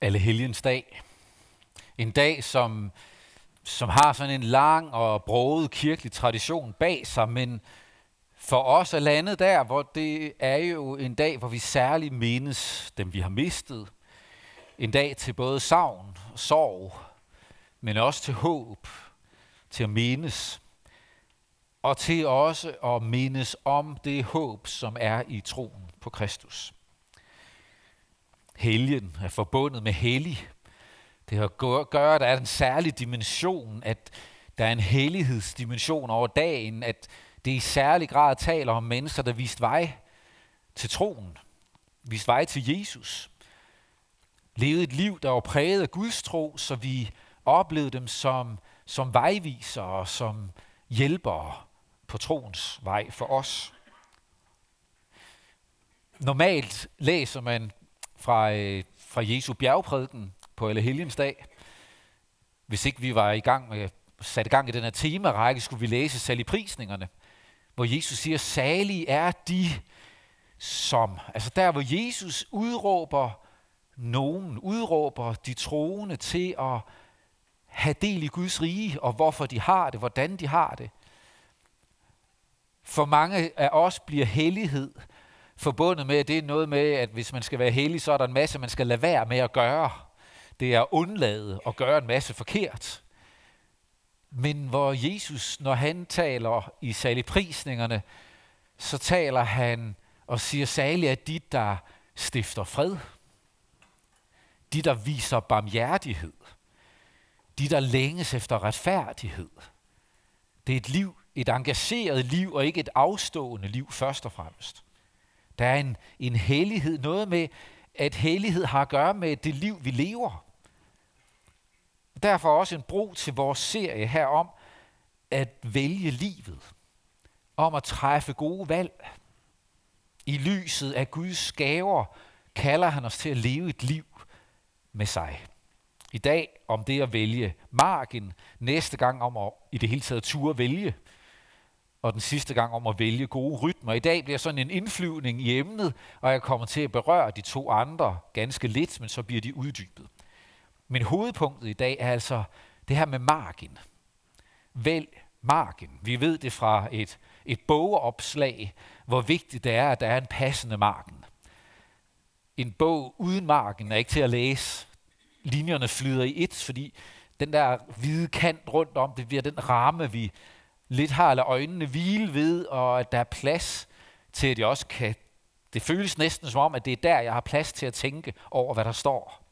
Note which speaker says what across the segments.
Speaker 1: Alle helgens dag. En dag, som, som har sådan en lang og broget kirkelig tradition bag sig, men for os er landet der, hvor det er jo en dag, hvor vi særligt mindes dem, vi har mistet. En dag til både savn og sorg, men også til håb, til at mindes, og til også at mindes om det håb, som er i troen på Kristus. Helgen er forbundet med hellig. Det har gør, at der er en særlig dimension, at der er en hellighedsdimension over dagen, at det i særlig grad taler om mennesker, der viste vej til troen, viste vej til Jesus, levede et liv, der var præget af Guds tro, så vi oplevede dem som, som vejvisere og som hjælpere på troens vej for os. Normalt læser man fra, øh, fra Jesu bjergprædiken på Helgens dag. Hvis ikke vi var i gang med sat i gang i den her temarække, skulle vi læse saligprisningerne, hvor Jesus siger, salige er de, som, altså der hvor Jesus udråber nogen, udråber de troende til at have del i Guds rige, og hvorfor de har det, hvordan de har det. For mange af os bliver hellighed forbundet med, at det er noget med, at hvis man skal være hellig, så er der en masse, man skal lade være med at gøre. Det er undlade at gøre en masse forkert. Men hvor Jesus, når han taler i saligprisningerne, så taler han og siger, salig er de, der stifter fred. De, der viser barmhjertighed. De, der længes efter retfærdighed. Det er et liv, et engageret liv, og ikke et afstående liv først og fremmest. Der er en, en hellighed, noget med, at hellighed har at gøre med det liv, vi lever. Derfor også en bro til vores serie her om at vælge livet. Om at træffe gode valg. I lyset af Guds gaver kalder han os til at leve et liv med sig. I dag om det at vælge marken, næste gang om at i det hele taget ture vælge, og den sidste gang om at vælge gode rytmer. I dag bliver sådan en indflyvning i emnet, og jeg kommer til at berøre de to andre ganske lidt, men så bliver de uddybet. Men hovedpunktet i dag er altså det her med margin. Vælg margin. Vi ved det fra et, et bogopslag, hvor vigtigt det er, at der er en passende margin. En bog uden margin er ikke til at læse. Linjerne flyder i et, fordi den der hvide kant rundt om, det bliver den ramme, vi lidt har at øjnene hvile ved, og at der er plads til, at jeg også kan... Det føles næsten som om, at det er der, jeg har plads til at tænke over, hvad der står.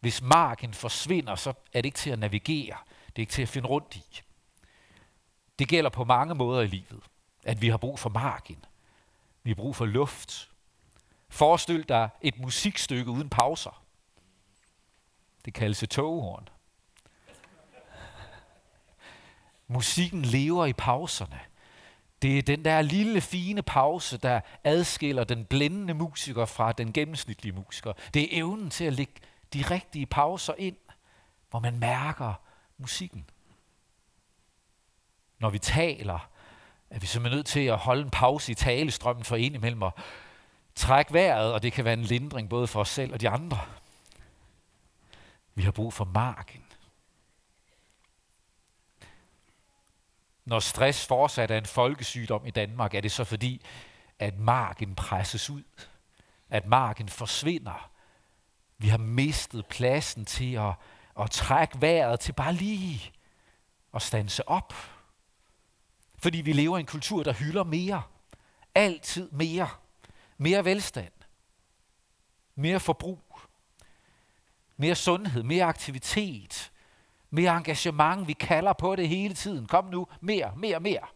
Speaker 1: Hvis marken forsvinder, så er det ikke til at navigere. Det er ikke til at finde rundt i. Det gælder på mange måder i livet, at vi har brug for marken. Vi har brug for luft. Forestil dig et musikstykke uden pauser. Det kaldes et toghorn. Musikken lever i pauserne. Det er den der lille fine pause, der adskiller den blændende musiker fra den gennemsnitlige musiker. Det er evnen til at lægge de rigtige pauser ind, hvor man mærker musikken. Når vi taler, er vi simpelthen nødt til at holde en pause i talestrømmen for en imellem og trække vejret, og det kan være en lindring både for os selv og de andre. Vi har brug for marken. Når stress fortsat er en folkesygdom i Danmark, er det så fordi, at marken presses ud, at marken forsvinder, vi har mistet pladsen til at, at trække vejret, til bare lige at stanse op. Fordi vi lever i en kultur, der hylder mere. Altid mere. Mere velstand. Mere forbrug. Mere sundhed. Mere aktivitet. Mere engagement. Vi kalder på det hele tiden. Kom nu. Mere, mere, mere.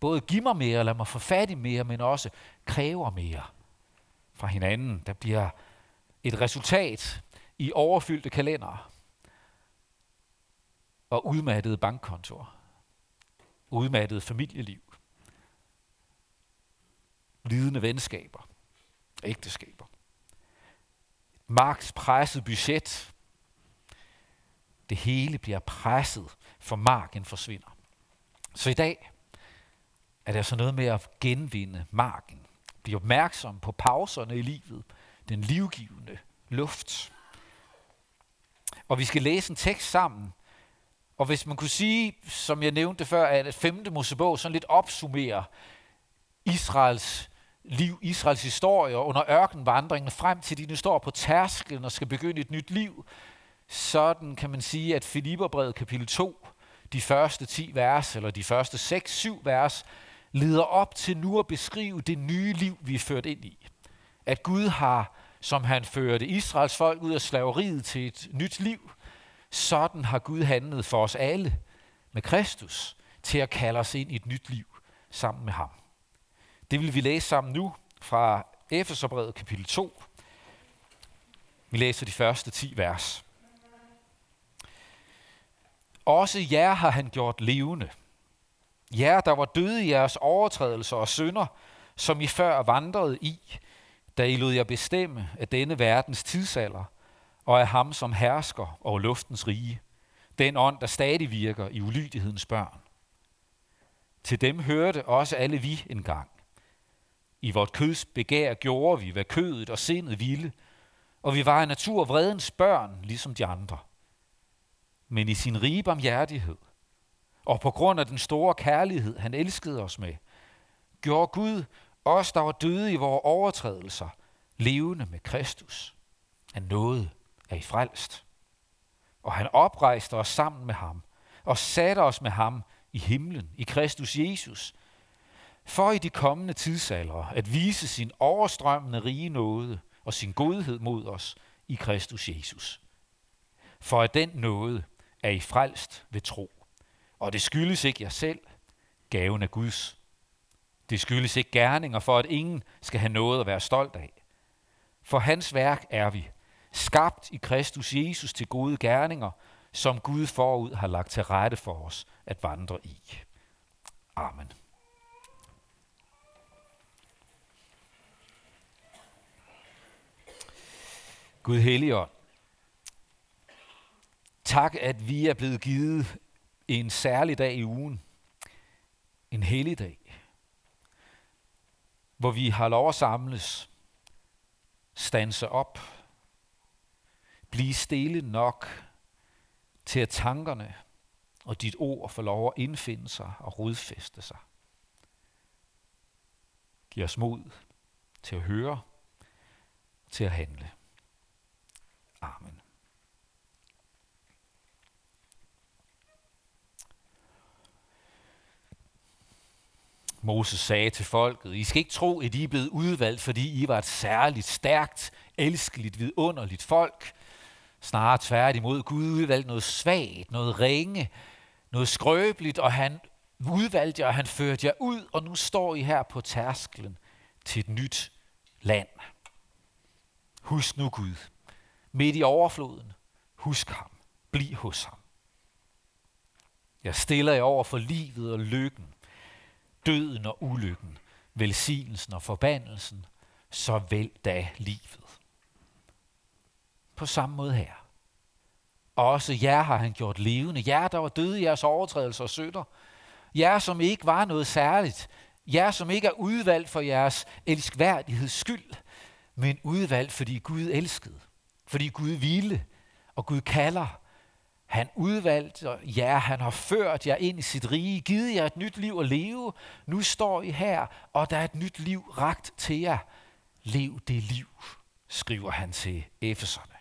Speaker 1: Både giv mig mere, lad mig få fat i mere, men også kræver mere fra hinanden. Der bliver et resultat i overfyldte kalendere og udmattede bankkontor, udmattede familieliv, lidende venskaber, ægteskaber, markspresset budget, det hele bliver presset, for marken forsvinder. Så i dag er det altså noget med at genvinde marken. Bliv opmærksom på pauserne i livet, den livgivende luft. Og vi skal læse en tekst sammen. Og hvis man kunne sige, som jeg nævnte før, at 5. Mosebog sådan lidt opsummerer Israels liv, Israels historie under ørkenvandringen frem til de nu står på tærsklen og skal begynde et nyt liv, sådan kan man sige, at Filipperbrevet kapitel 2, de første 10 vers, eller de første 6-7 vers, leder op til nu at beskrive det nye liv, vi er ført ind i. At Gud har, som han førte Israels folk ud af slaveriet til et nyt liv, sådan har Gud handlet for os alle med Kristus til at kalde os ind i et nyt liv sammen med ham. Det vil vi læse sammen nu fra Efeserbrevet kapitel 2. Vi læser de første 10 vers. Også jer har han gjort levende. Jer, der var døde i jeres overtrædelser og synder, som I før vandrede i, da I lod jer bestemme af denne verdens tidsalder, og af ham, som hersker over luftens rige, den ånd, der stadig virker i ulydighedens børn. Til dem hørte også alle vi engang. I vort køds begær gjorde vi, hvad kødet og sindet ville, og vi var af natur vredens børn, ligesom de andre. Men i sin rige barmhjertighed, og på grund af den store kærlighed, han elskede os med, gjorde Gud os, der var døde i vores overtrædelser, levende med Kristus. Han nåede er I frelst. Og han oprejste os sammen med ham, og satte os med ham i himlen, i Kristus Jesus, for i de kommende tidsalder at vise sin overstrømmende rige nåde og sin godhed mod os i Kristus Jesus. For at den nåde er I frelst ved tro. Og det skyldes ikke jer selv, gaven af Guds. Det skyldes ikke gerninger for, at ingen skal have noget at være stolt af. For hans værk er vi, skabt i Kristus Jesus til gode gerninger, som Gud forud har lagt til rette for os at vandre i. Amen. Gud Helligånd, tak at vi er blevet givet en særlig dag i ugen, en hellig dag, hvor vi har lov at samles, stanse op, blive stille nok til at tankerne og dit ord får lov at indfinde sig og rodfæste sig. Giv os mod til at høre, til at handle. Amen. Moses sagde til folket, I skal ikke tro, at I er blevet udvalgt, fordi I var et særligt, stærkt, elskeligt, vidunderligt folk. Snarere tværtimod, Gud udvalgte noget svagt, noget ringe, noget skrøbeligt, og han udvalgte jer, og han førte jer ud, og nu står I her på tærsklen til et nyt land. Husk nu Gud, midt i overfloden, husk ham, bliv hos ham. Jeg stiller jer over for livet og lykken, døden og ulykken, velsignelsen og forbandelsen, så vælg da livet. På samme måde her. Også jer har han gjort levende. Jer, der var døde i jeres overtrædelser og sønder. Jer, som ikke var noget særligt. Jer, som ikke er udvalgt for jeres elskværdigheds skyld, men udvalgt, fordi Gud elskede. Fordi Gud ville, og Gud kalder. Han udvalgte jer, han har ført jer ind i sit rige, givet jer et nyt liv at leve. Nu står I her, og der er et nyt liv ragt til jer. Lev det liv, skriver han til Efeserne.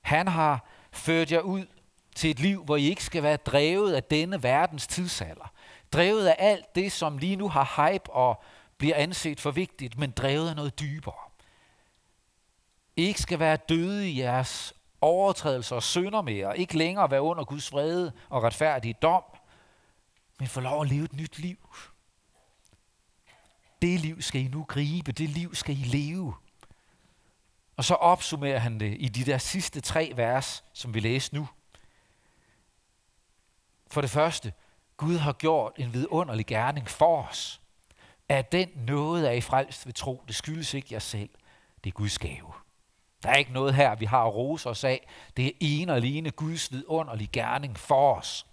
Speaker 1: Han har ført jer ud til et liv, hvor I ikke skal være drevet af denne verdens tidsalder. Drevet af alt det, som lige nu har hype og bliver anset for vigtigt, men drevet af noget dybere. I ikke skal være døde i jeres overtrædelser og synder mere, ikke længere være under Guds vrede og retfærdige dom, men få lov at leve et nyt liv. Det liv skal I nu gribe, det liv skal I leve. Og så opsummerer han det i de der sidste tre vers, som vi læser nu. For det første, Gud har gjort en vidunderlig gerning for os. At den noget er I frelst ved tro, det skyldes ikke jer selv. Det er Guds gave. Der er ikke noget her, vi har at rose os af. Det er en og alene Guds vidunderlige gerning for os.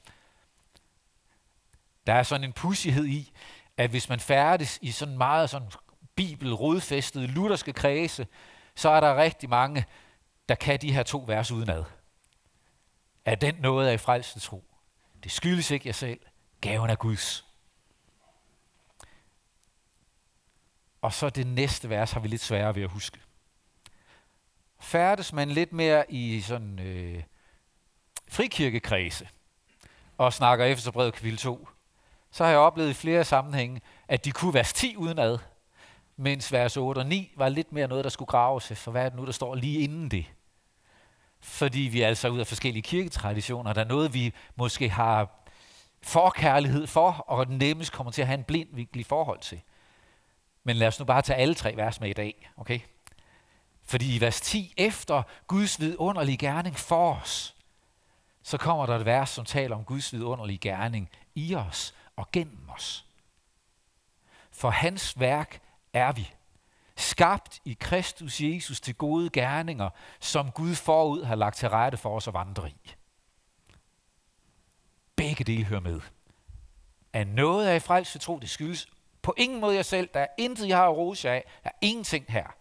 Speaker 1: Der er sådan en pussighed i, at hvis man færdes i sådan meget sådan bibelrodfæstede lutherske kredse, så er der rigtig mange, der kan de her to vers udenad. at den noget er i frelste tro. Det skyldes ikke jer selv. Gaven er Guds. Og så det næste vers har vi lidt sværere ved at huske. Færdes man lidt mere i sådan øh, frikirkekredse og snakker Efeserbrevet kapitel 2, så har jeg oplevet i flere sammenhænge, at de kunne vers 10 udenad, mens vers 8 og 9 var lidt mere noget, der skulle graves for hvad er det nu, der står lige inden det. Fordi vi er altså ud af forskellige kirketraditioner. Der er noget, vi måske har forkærlighed for, og nemmest kommer til at have en blind forhold til. Men lad os nu bare tage alle tre vers med i dag, okay? Fordi i vers 10, efter Guds vidunderlige gerning for os, så kommer der et vers, som taler om Guds vidunderlige gerning i os og gennem os. For hans værk er vi, skabt i Kristus Jesus til gode gerninger, som Gud forud har lagt til rette for os at vandre i. Begge dele hører med. At noget af i frelse tro, det skyldes på ingen måde jeg selv. Der er intet, jeg har at rose af. Der er ingenting her.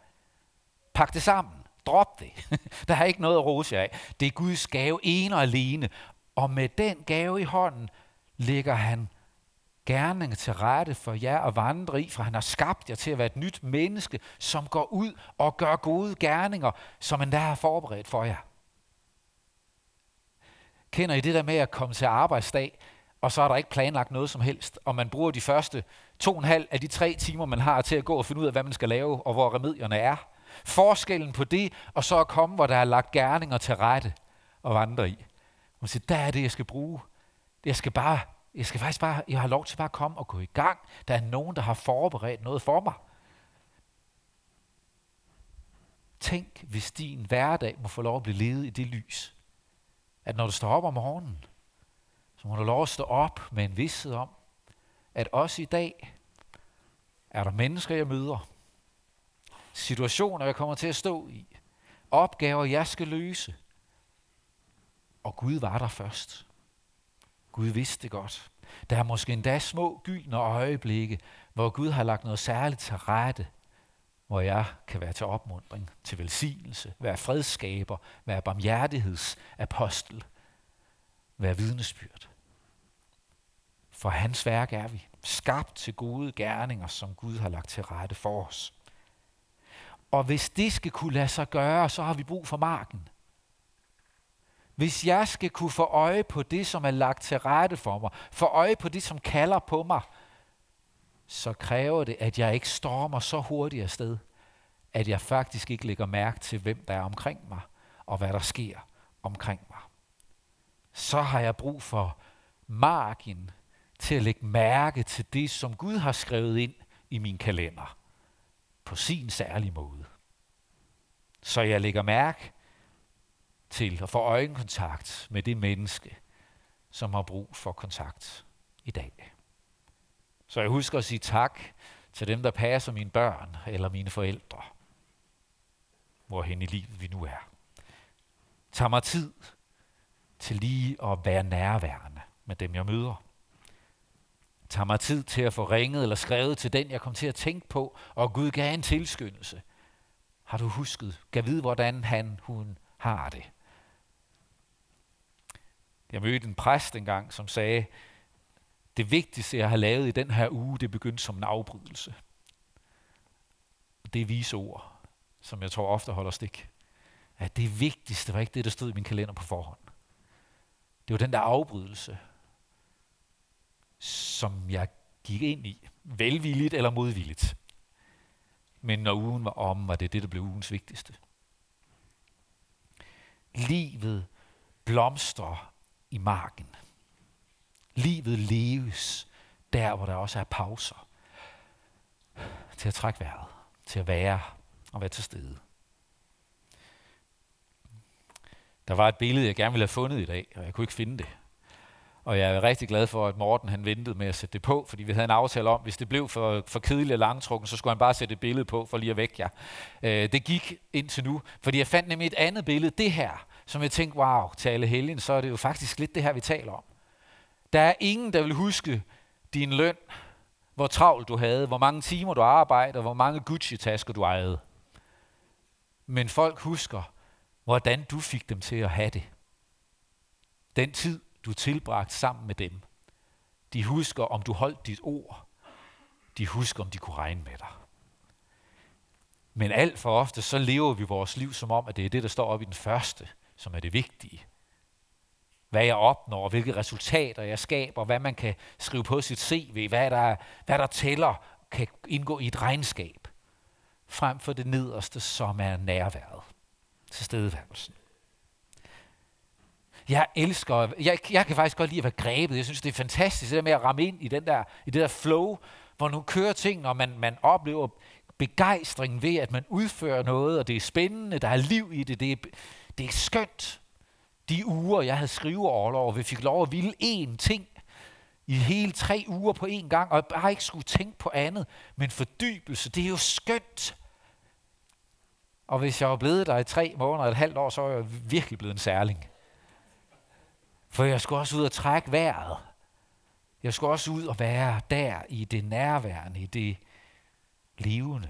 Speaker 1: Pak det sammen. Drop det. der er ikke noget at rose af. Det er Guds gave ene og alene. Og med den gave i hånden lægger han gerning til rette for jer at vandre i, for han har skabt jer til at være et nyt menneske, som går ud og gør gode gerninger, som han der har forberedt for jer. Kender I det der med at komme til arbejdsdag, og så er der ikke planlagt noget som helst, og man bruger de første to og en halv af de tre timer, man har til at gå og finde ud af, hvad man skal lave, og hvor remedierne er. Forskellen på det, og så at komme, hvor der er lagt gerninger til rette og vandre i. Man siger, der er det, jeg skal bruge. Jeg skal bare, jeg skal faktisk bare, jeg har lov til bare at komme og gå i gang. Der er nogen, der har forberedt noget for mig. Tænk, hvis din hverdag må få lov at blive levet i det lys. At når du står op om morgenen, så må du lov at stå op med en vidsthed om, at også i dag er der mennesker, jeg møder, situationer, jeg kommer til at stå i, opgaver, jeg skal løse. Og Gud var der først. Gud vidste det godt. Der er måske endda små gyldne øjeblikke, hvor Gud har lagt noget særligt til rette, hvor jeg kan være til opmundring, til velsignelse, være fredskaber, være barmhjertighedsapostel, være vidnesbyrd. For hans værk er vi, skabt til gode gerninger, som Gud har lagt til rette for os. Og hvis det skal kunne lade sig gøre, så har vi brug for marken. Hvis jeg skal kunne få øje på det, som er lagt til rette for mig, få øje på det, som kalder på mig, så kræver det, at jeg ikke stormer så hurtigt afsted, at jeg faktisk ikke lægger mærke til, hvem der er omkring mig, og hvad der sker omkring mig. Så har jeg brug for marken til at lægge mærke til det, som Gud har skrevet ind i min kalender på sin særlige måde. Så jeg lægger mærke til at få øjenkontakt med det menneske, som har brug for kontakt i dag. Så jeg husker at sige tak til dem, der passer mine børn eller mine forældre, hvorhen i livet vi nu er. Tag mig tid til lige at være nærværende med dem, jeg møder tager mig tid til at få ringet eller skrevet til den, jeg kom til at tænke på, og Gud gav en tilskyndelse. Har du husket? Gav vide, hvordan han, hun har det. Jeg mødte en præst engang, som sagde, det vigtigste, jeg har lavet i den her uge, det begyndte som en afbrydelse. Det er vise ord, som jeg tror ofte holder stik. At det vigtigste var ikke det, der stod i min kalender på forhånd. Det var den der afbrydelse, som jeg gik ind i, velvilligt eller modvilligt. Men når ugen var om, var det det, der blev ugens vigtigste. Livet blomstrer i marken. Livet leves der, hvor der også er pauser. Til at trække vejret, til at være og være til stede. Der var et billede, jeg gerne ville have fundet i dag, og jeg kunne ikke finde det. Og jeg er rigtig glad for, at Morten han ventede med at sætte det på, fordi vi havde en aftale om, hvis det blev for, for kedeligt og langtrukken, så skulle han bare sætte et billede på for lige at vække jer. Øh, det gik indtil nu, fordi jeg fandt nemlig et andet billede, det her, som jeg tænkte, wow, til alle helgen, så er det jo faktisk lidt det her, vi taler om. Der er ingen, der vil huske din løn, hvor travlt du havde, hvor mange timer du arbejdede, hvor mange Gucci-tasker du ejede. Men folk husker, hvordan du fik dem til at have det. Den tid, du tilbragt sammen med dem. De husker, om du holdt dit ord. De husker, om de kunne regne med dig. Men alt for ofte, så lever vi vores liv som om, at det er det, der står op i den første, som er det vigtige. Hvad jeg opnår, hvilke resultater jeg skaber, hvad man kan skrive på sit CV, hvad der, hvad der tæller, kan indgå i et regnskab. Frem for det nederste, som er nærværet. Tilstedeværelsen. Jeg elsker, jeg, jeg kan faktisk godt lide at være grebet. Jeg synes, det er fantastisk, det der med at ramme ind i, den der, i det der flow, hvor nu kører ting, og man, man oplever begejstring ved, at man udfører noget, og det er spændende, der er liv i det, det er, det er skønt. De uger, jeg havde skriveoverlov, vi fik lov at ville én ting i hele tre uger på én gang, og jeg bare ikke skulle tænke på andet, men fordybelse, det er jo skønt. Og hvis jeg var blevet der i tre måneder, et halvt år, så var jeg virkelig blevet en særling. For jeg skulle også ud og trække vejret. Jeg skulle også ud og være der i det nærværende, i det levende.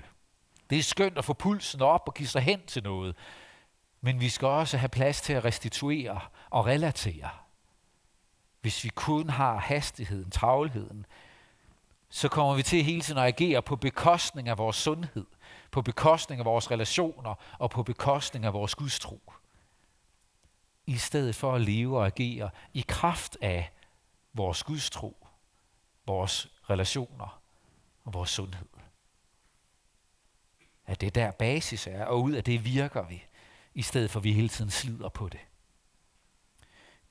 Speaker 1: Det er skønt at få pulsen op og give sig hen til noget. Men vi skal også have plads til at restituere og relatere. Hvis vi kun har hastigheden, travlheden, så kommer vi til hele tiden at agere på bekostning af vores sundhed, på bekostning af vores relationer og på bekostning af vores gudstro. I stedet for at leve og agere i kraft af vores gudstro, vores relationer og vores sundhed. At det der basis er, og ud af det virker vi, i stedet for at vi hele tiden slider på det.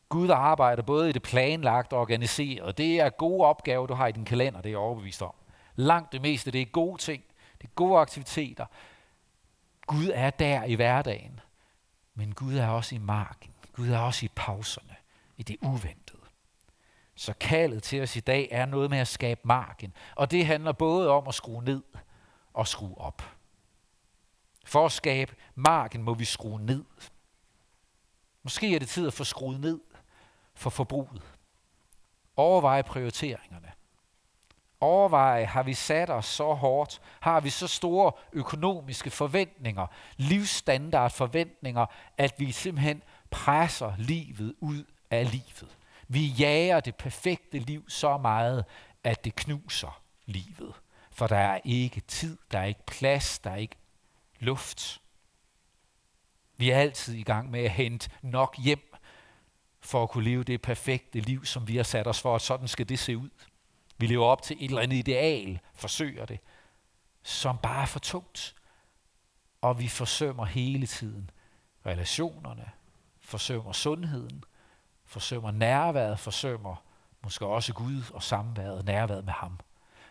Speaker 1: Gud arbejder både i det planlagt og organiseret. Det er gode opgaver, du har i din kalender, det er jeg overbevist om. Langt det meste, det er gode ting. Det er gode aktiviteter. Gud er der i hverdagen. Men Gud er også i marken. Gud er også i pauserne. I det uventede. Så kaldet til os i dag er noget med at skabe marken. Og det handler både om at skrue ned og skrue op. For at skabe marken må vi skrue ned. Måske er det tid at få skruet ned for forbruget. Overveje prioriteringerne. Overveje, har vi sat os så hårdt? Har vi så store økonomiske forventninger, livsstandardforventninger, at vi simpelthen presser livet ud af livet? Vi jager det perfekte liv så meget, at det knuser livet. For der er ikke tid, der er ikke plads, der er ikke luft. Vi er altid i gang med at hente nok hjem for at kunne leve det perfekte liv, som vi har sat os for, at sådan skal det se ud. Vi lever op til et eller andet ideal, forsøger det, som bare er for tungt. Og vi forsømmer hele tiden relationerne, forsømmer sundheden, forsømmer nærværet, forsømmer måske også Gud og samværet, nærværet med ham.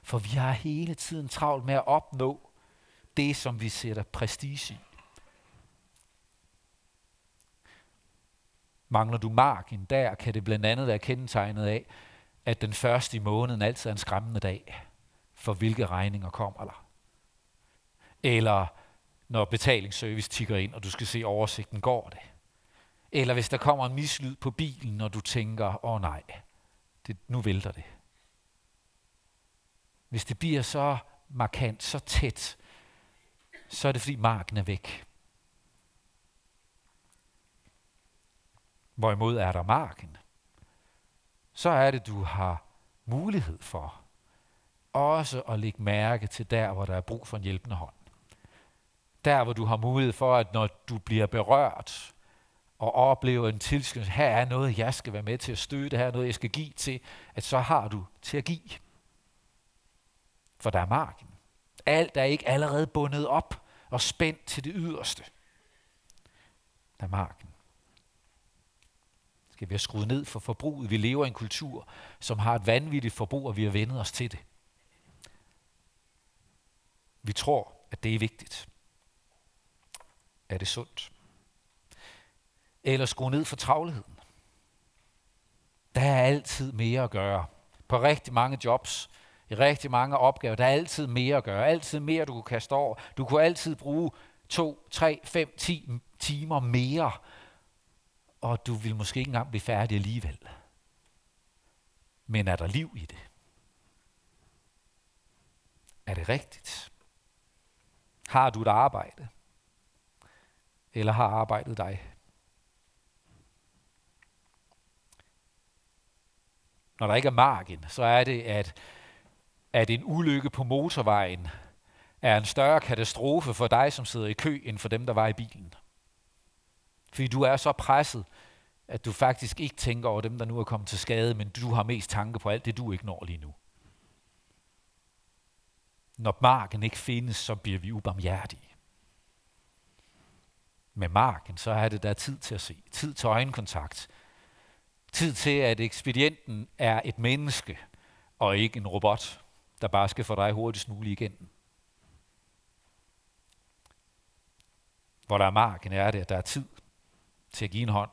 Speaker 1: For vi har hele tiden travlt med at opnå det, som vi sætter prestige i. Mangler du marken der, kan det blandt andet være kendetegnet af, at den første i måneden altid er en skræmmende dag, for hvilke regninger kommer der. Eller når betalingsservice tigger ind, og du skal se oversigten, går det. Eller hvis der kommer en mislyd på bilen, og du tænker, åh oh, nej, det, nu vælter det. Hvis det bliver så markant, så tæt, så er det fordi marken er væk. Hvorimod er der marken, så er det, du har mulighed for også at lægge mærke til der, hvor der er brug for en hjælpende hånd. Der, hvor du har mulighed for, at når du bliver berørt og oplever en tilskyndelse, her er noget, jeg skal være med til at støtte, her er noget, jeg skal give til, at så har du til at give. For der er marken. Alt er ikke allerede bundet op og spændt til det yderste. Der er marken. Skal vi have skruet ned for forbruget? Vi lever i en kultur, som har et vanvittigt forbrug, og vi har vendet os til det. Vi tror, at det er vigtigt. Er det sundt? Eller skrue ned for travlheden. Der er altid mere at gøre. På rigtig mange jobs, i rigtig mange opgaver. Der er altid mere at gøre. Altid mere, du kan kaste over. Du kunne altid bruge to, tre, fem, ti timer mere. Og du vil måske ikke engang blive færdig alligevel. Men er der liv i det? Er det rigtigt? Har du et arbejde? Eller har arbejdet dig? Når der ikke er marken, så er det, at, at en ulykke på motorvejen er en større katastrofe for dig, som sidder i kø, end for dem, der var i bilen. Fordi du er så presset, at du faktisk ikke tænker over dem, der nu er kommet til skade, men du har mest tanke på alt det, du ikke når lige nu. Når marken ikke findes, så bliver vi ubarmhjertige. Med marken, så er det der tid til at se. Tid til øjenkontakt. Tid til, at ekspedienten er et menneske, og ikke en robot, der bare skal få dig hurtigst muligt igen. Hvor der er marken, er det, at der er tid til at give en hånd,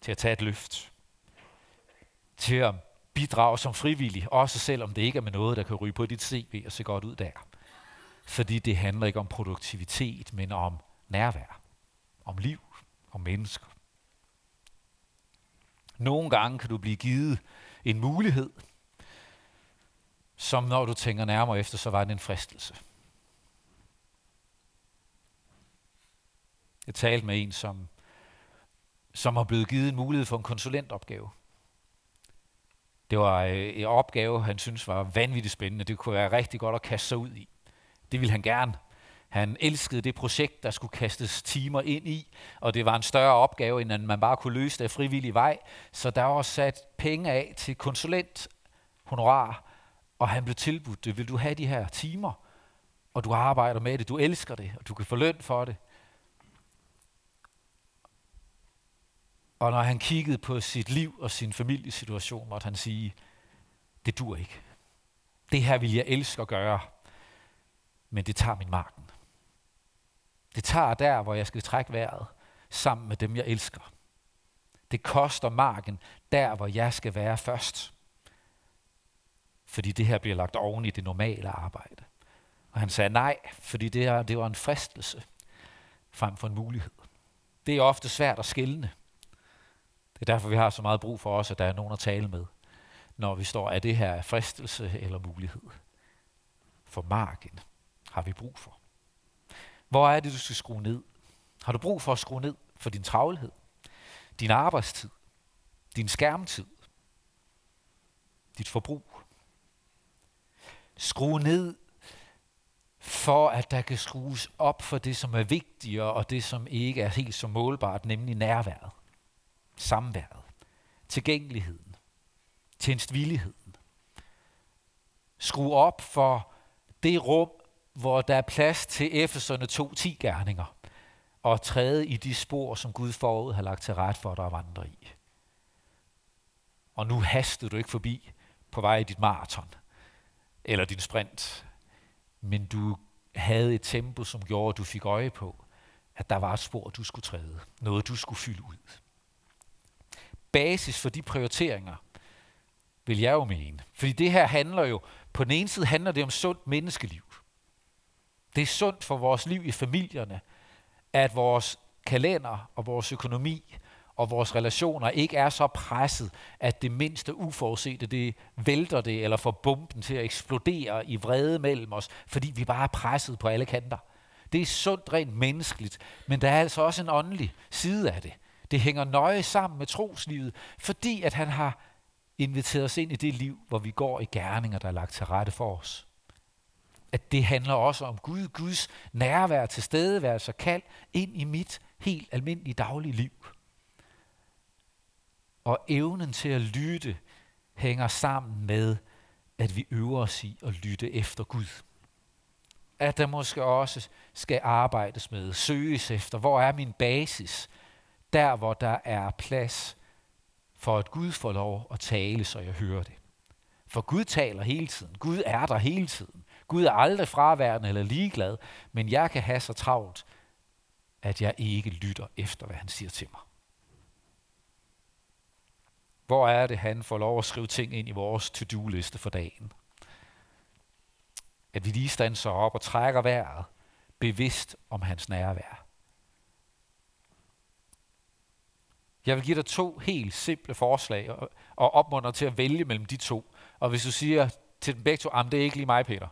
Speaker 1: til at tage et løft, til at bidrage som frivillig, også selvom det ikke er med noget, der kan ryge på dit CV og se godt ud der. Fordi det handler ikke om produktivitet, men om nærvær, om liv, om mennesker. Nogle gange kan du blive givet en mulighed, som når du tænker nærmere efter, så var det en fristelse. Jeg talte med en, som, som har blevet givet en mulighed for en konsulentopgave. Det var øh, en opgave, han synes var vanvittigt spændende. Det kunne være rigtig godt at kaste sig ud i. Det ville han gerne. Han elskede det projekt, der skulle kastes timer ind i, og det var en større opgave, end at man bare kunne løse det af frivillig vej. Så der var sat penge af til konsulent honorar, og han blev tilbudt det. Vil du have de her timer? Og du arbejder med det, du elsker det, og du kan få løn for det. Og når han kiggede på sit liv og sin familiesituation, måtte han sige, det dur ikke. Det her vil jeg elske at gøre, men det tager min marken. Det tager der, hvor jeg skal trække vejret, sammen med dem, jeg elsker. Det koster marken der, hvor jeg skal være først. Fordi det her bliver lagt oven i det normale arbejde. Og han sagde nej, fordi det, her, det var en fristelse frem for en mulighed. Det er ofte svært at skille. Det er derfor, vi har så meget brug for os, at der er nogen at tale med, når vi står, af det her fristelse eller mulighed? For marken har vi brug for. Hvor er det, du skal skrue ned? Har du brug for at skrue ned for din travlhed, din arbejdstid, din skærmtid, dit forbrug? Skrue ned for at der kan skrues op for det, som er vigtigere, og det, som ikke er helt så målbart, nemlig nærværet samværet, tilgængeligheden, tjenestvilligheden. Skru op for det rum, hvor der er plads til Efeserne 2.10 gerninger, og træde i de spor, som Gud forud har lagt til ret for dig at vandre i. Og nu hastede du ikke forbi på vej i dit maraton, eller din sprint, men du havde et tempo, som gjorde, at du fik øje på, at der var et spor, du skulle træde. Noget, du skulle fylde ud basis for de prioriteringer, vil jeg jo mene. Fordi det her handler jo, på den ene side handler det om sundt menneskeliv. Det er sundt for vores liv i familierne, at vores kalender og vores økonomi og vores relationer ikke er så presset, at det mindste uforudsete, det vælter det eller får bomben til at eksplodere i vrede mellem os, fordi vi bare er presset på alle kanter. Det er sundt rent menneskeligt, men der er altså også en åndelig side af det. Det hænger nøje sammen med troslivet, fordi at han har inviteret os ind i det liv, hvor vi går i gerninger, der er lagt til rette for os. At det handler også om Gud, Guds nærvær, tilstedeværelse og kald ind i mit helt almindelige daglige liv. Og evnen til at lytte hænger sammen med, at vi øver os i at lytte efter Gud. At der måske også skal arbejdes med, søges efter, hvor er min basis? der hvor der er plads for at Gud får lov at tale, så jeg hører det. For Gud taler hele tiden. Gud er der hele tiden. Gud er aldrig fraværende eller ligeglad, men jeg kan have så travlt, at jeg ikke lytter efter, hvad han siger til mig. Hvor er det, han får lov at skrive ting ind i vores to-do-liste for dagen? At vi lige standser op og trækker vejret, bevidst om hans nærvær. Jeg vil give dig to helt simple forslag og, og opmuntre til at vælge mellem de to. Og hvis du siger til dem begge to, at det er ikke lige mig, Peter,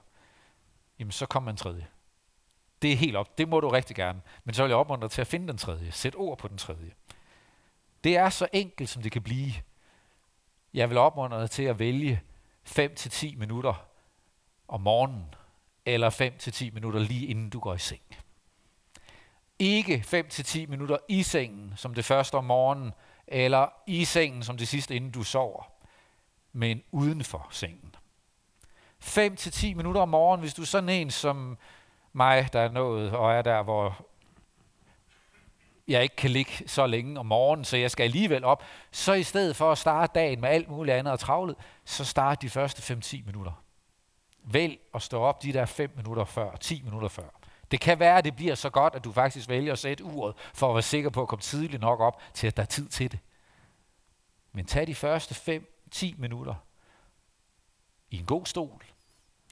Speaker 1: jamen så kommer en tredje. Det er helt op. Det må du rigtig gerne. Men så vil jeg opmuntre til at finde den tredje. Sæt ord på den tredje. Det er så enkelt, som det kan blive. Jeg vil opmuntre dig til at vælge 5-10 minutter om morgenen, eller 5-10 minutter lige inden du går i seng. Ikke 5-10 minutter i sengen, som det første om morgenen, eller i sengen som det sidste, inden du sover, men uden for sengen. 5-10 minutter om morgenen, hvis du er sådan en som mig, der er nået og er der, hvor jeg ikke kan ligge så længe om morgenen, så jeg skal alligevel op, så i stedet for at starte dagen med alt muligt andet og travlet, så start de første 5-10 minutter. Vælg at stå op de der 5 minutter før, 10 minutter før. Det kan være, at det bliver så godt, at du faktisk vælger at sætte uret, for at være sikker på at komme tidligt nok op, til at der er tid til det. Men tag de første 5-10 minutter i en god stol,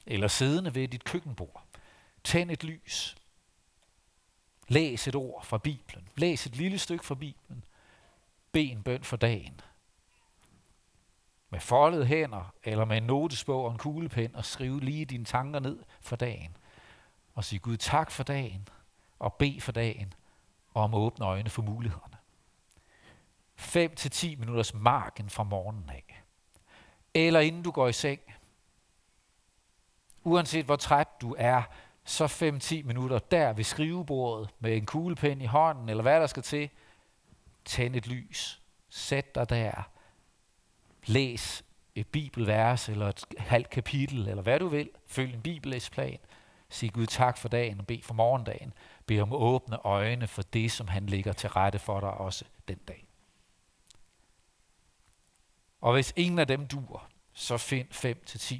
Speaker 1: eller siddende ved dit køkkenbord. Tænd et lys. Læs et ord fra Bibelen. Læs et lille stykke fra Bibelen. Be en bøn for dagen. Med foldede hænder, eller med en notesbog og en kuglepen, og skriv lige dine tanker ned for dagen. Og sig Gud tak for dagen, og bed for dagen, og om åbne øjne for mulighederne. 5 til 10 minutters marken fra morgenen af. Eller inden du går i seng. Uanset hvor træt du er, så 5-10 minutter der ved skrivebordet med en kuglepen i hånden, eller hvad der skal til. Tænd et lys. Sæt dig der. Læs et bibelvers eller et halvt kapitel, eller hvad du vil. Følg en bibellæsplan. Sig Gud tak for dagen og bed for morgendagen. Bed om åbne øjne for det, som han ligger til rette for dig også den dag. Og hvis ingen af dem dur, så find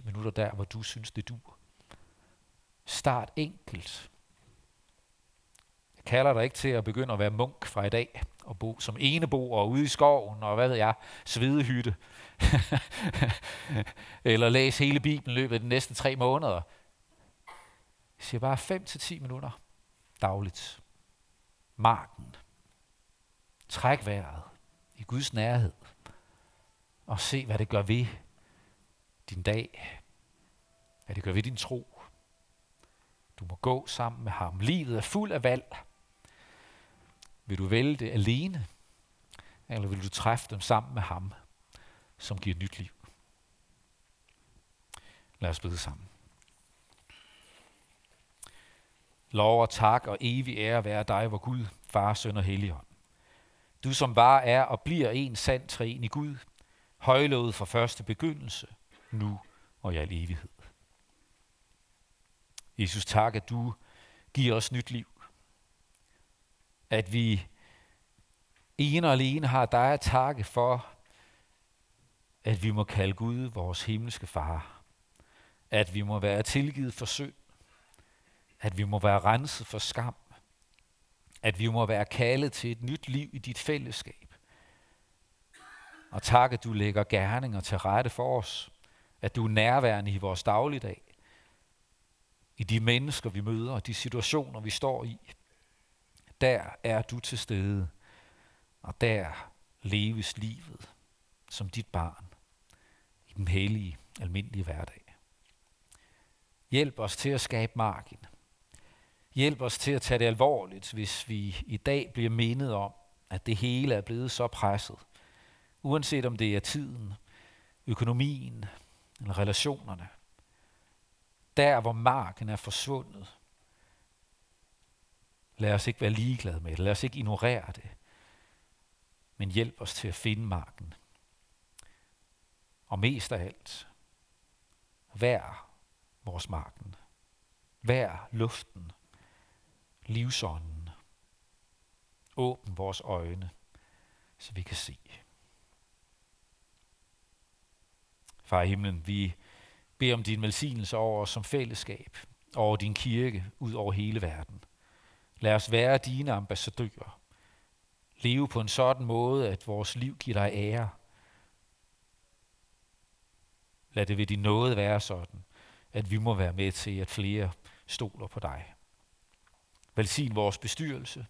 Speaker 1: 5-10 minutter der, hvor du synes, det dur. Start enkelt. Jeg kalder dig ikke til at begynde at være munk fra i dag, og bo som enebo og ude i skoven, og hvad ved jeg, svedehytte. Eller læse hele Bibelen løbet af de næste tre måneder. Jeg siger bare 5 til 10 minutter dagligt. Marken. Træk vejret i Guds nærhed. Og se, hvad det gør ved din dag. Hvad det gør ved din tro. Du må gå sammen med ham. Livet er fuld af valg. Vil du vælge det alene, eller vil du træffe dem sammen med ham, som giver nyt liv? Lad os bede sammen. Lov og tak og evig ære være dig, hvor Gud, Far, Søn og Helligånd. Du som bare er og bliver en sand træen i Gud, højlovet fra første begyndelse, nu og i al evighed. Jesus, tak, at du giver os nyt liv. At vi ene og alene har dig at takke for, at vi må kalde Gud vores himmelske far. At vi må være tilgivet for synd. At vi må være renset for skam. At vi må være kaldet til et nyt liv i dit fællesskab. Og tak, at du lægger gerninger til rette for os. At du er nærværende i vores dagligdag i de mennesker, vi møder, og de situationer, vi står i. Der er du til stede, og der leves livet som dit barn i den hellige, almindelige hverdag. Hjælp os til at skabe marken. Hjælp os til at tage det alvorligt, hvis vi i dag bliver mindet om, at det hele er blevet så presset. Uanset om det er tiden, økonomien eller relationerne der, hvor marken er forsvundet. Lad os ikke være ligeglade med det. Lad os ikke ignorere det. Men hjælp os til at finde marken. Og mest af alt, vær vores marken. Vær luften, livsånden. Åbn vores øjne, så vi kan se. Far i himlen, vi beder om din velsignelse over os som fællesskab, over din kirke, ud over hele verden. Lad os være dine ambassadører. Leve på en sådan måde, at vores liv giver dig ære. Lad det ved din nåde være sådan, at vi må være med til, at flere stoler på dig. Velsign vores bestyrelse,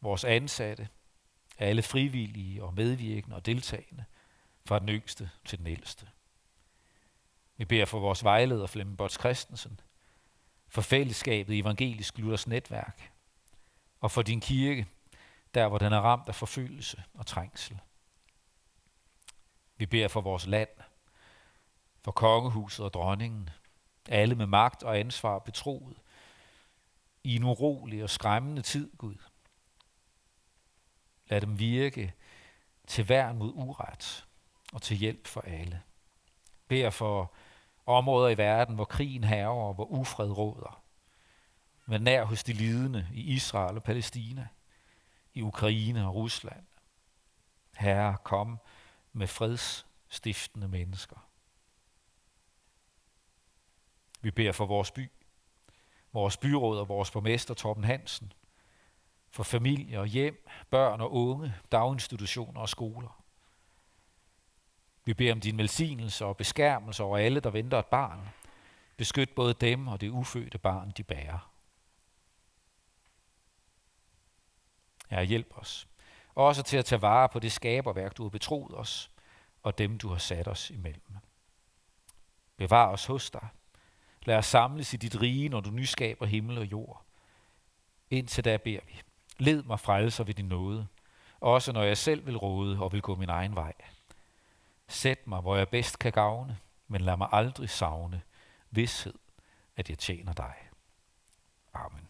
Speaker 1: vores ansatte, alle frivillige og medvirkende og deltagende, fra den yngste til den ældste. Vi beder for vores vejleder Flemming Bots Christensen, for fællesskabet i Evangelisk Luthers netværk, og for din kirke, der hvor den er ramt af forfølgelse og trængsel. Vi beder for vores land, for kongehuset og dronningen, alle med magt og ansvar betroet, i en urolig og skræmmende tid, Gud. Lad dem virke til værn mod uret og til hjælp for alle. Bær for områder i verden, hvor krigen herrer og hvor ufred råder. Men nær hos de lidende i Israel og Palæstina, i Ukraine og Rusland. Herre, kom med fredsstiftende mennesker. Vi beder for vores by, vores byråd og vores borgmester Torben Hansen, for familie og hjem, børn og unge, daginstitutioner og skoler. Vi beder om din velsignelse og beskærmelse over alle, der venter et barn. Beskyt både dem og det ufødte barn, de bærer. Herre, hjælp os. Også til at tage vare på det skaberværk, du har betroet os, og dem, du har sat os imellem. Bevar os hos dig. Lad os samles i dit rige, når du nyskaber himmel og jord. Indtil da beder vi. Led mig frelser ved din nåde, også når jeg selv vil råde og vil gå min egen vej. Sæt mig, hvor jeg bedst kan gavne, men lad mig aldrig savne vidshed, at jeg tjener dig. Amen.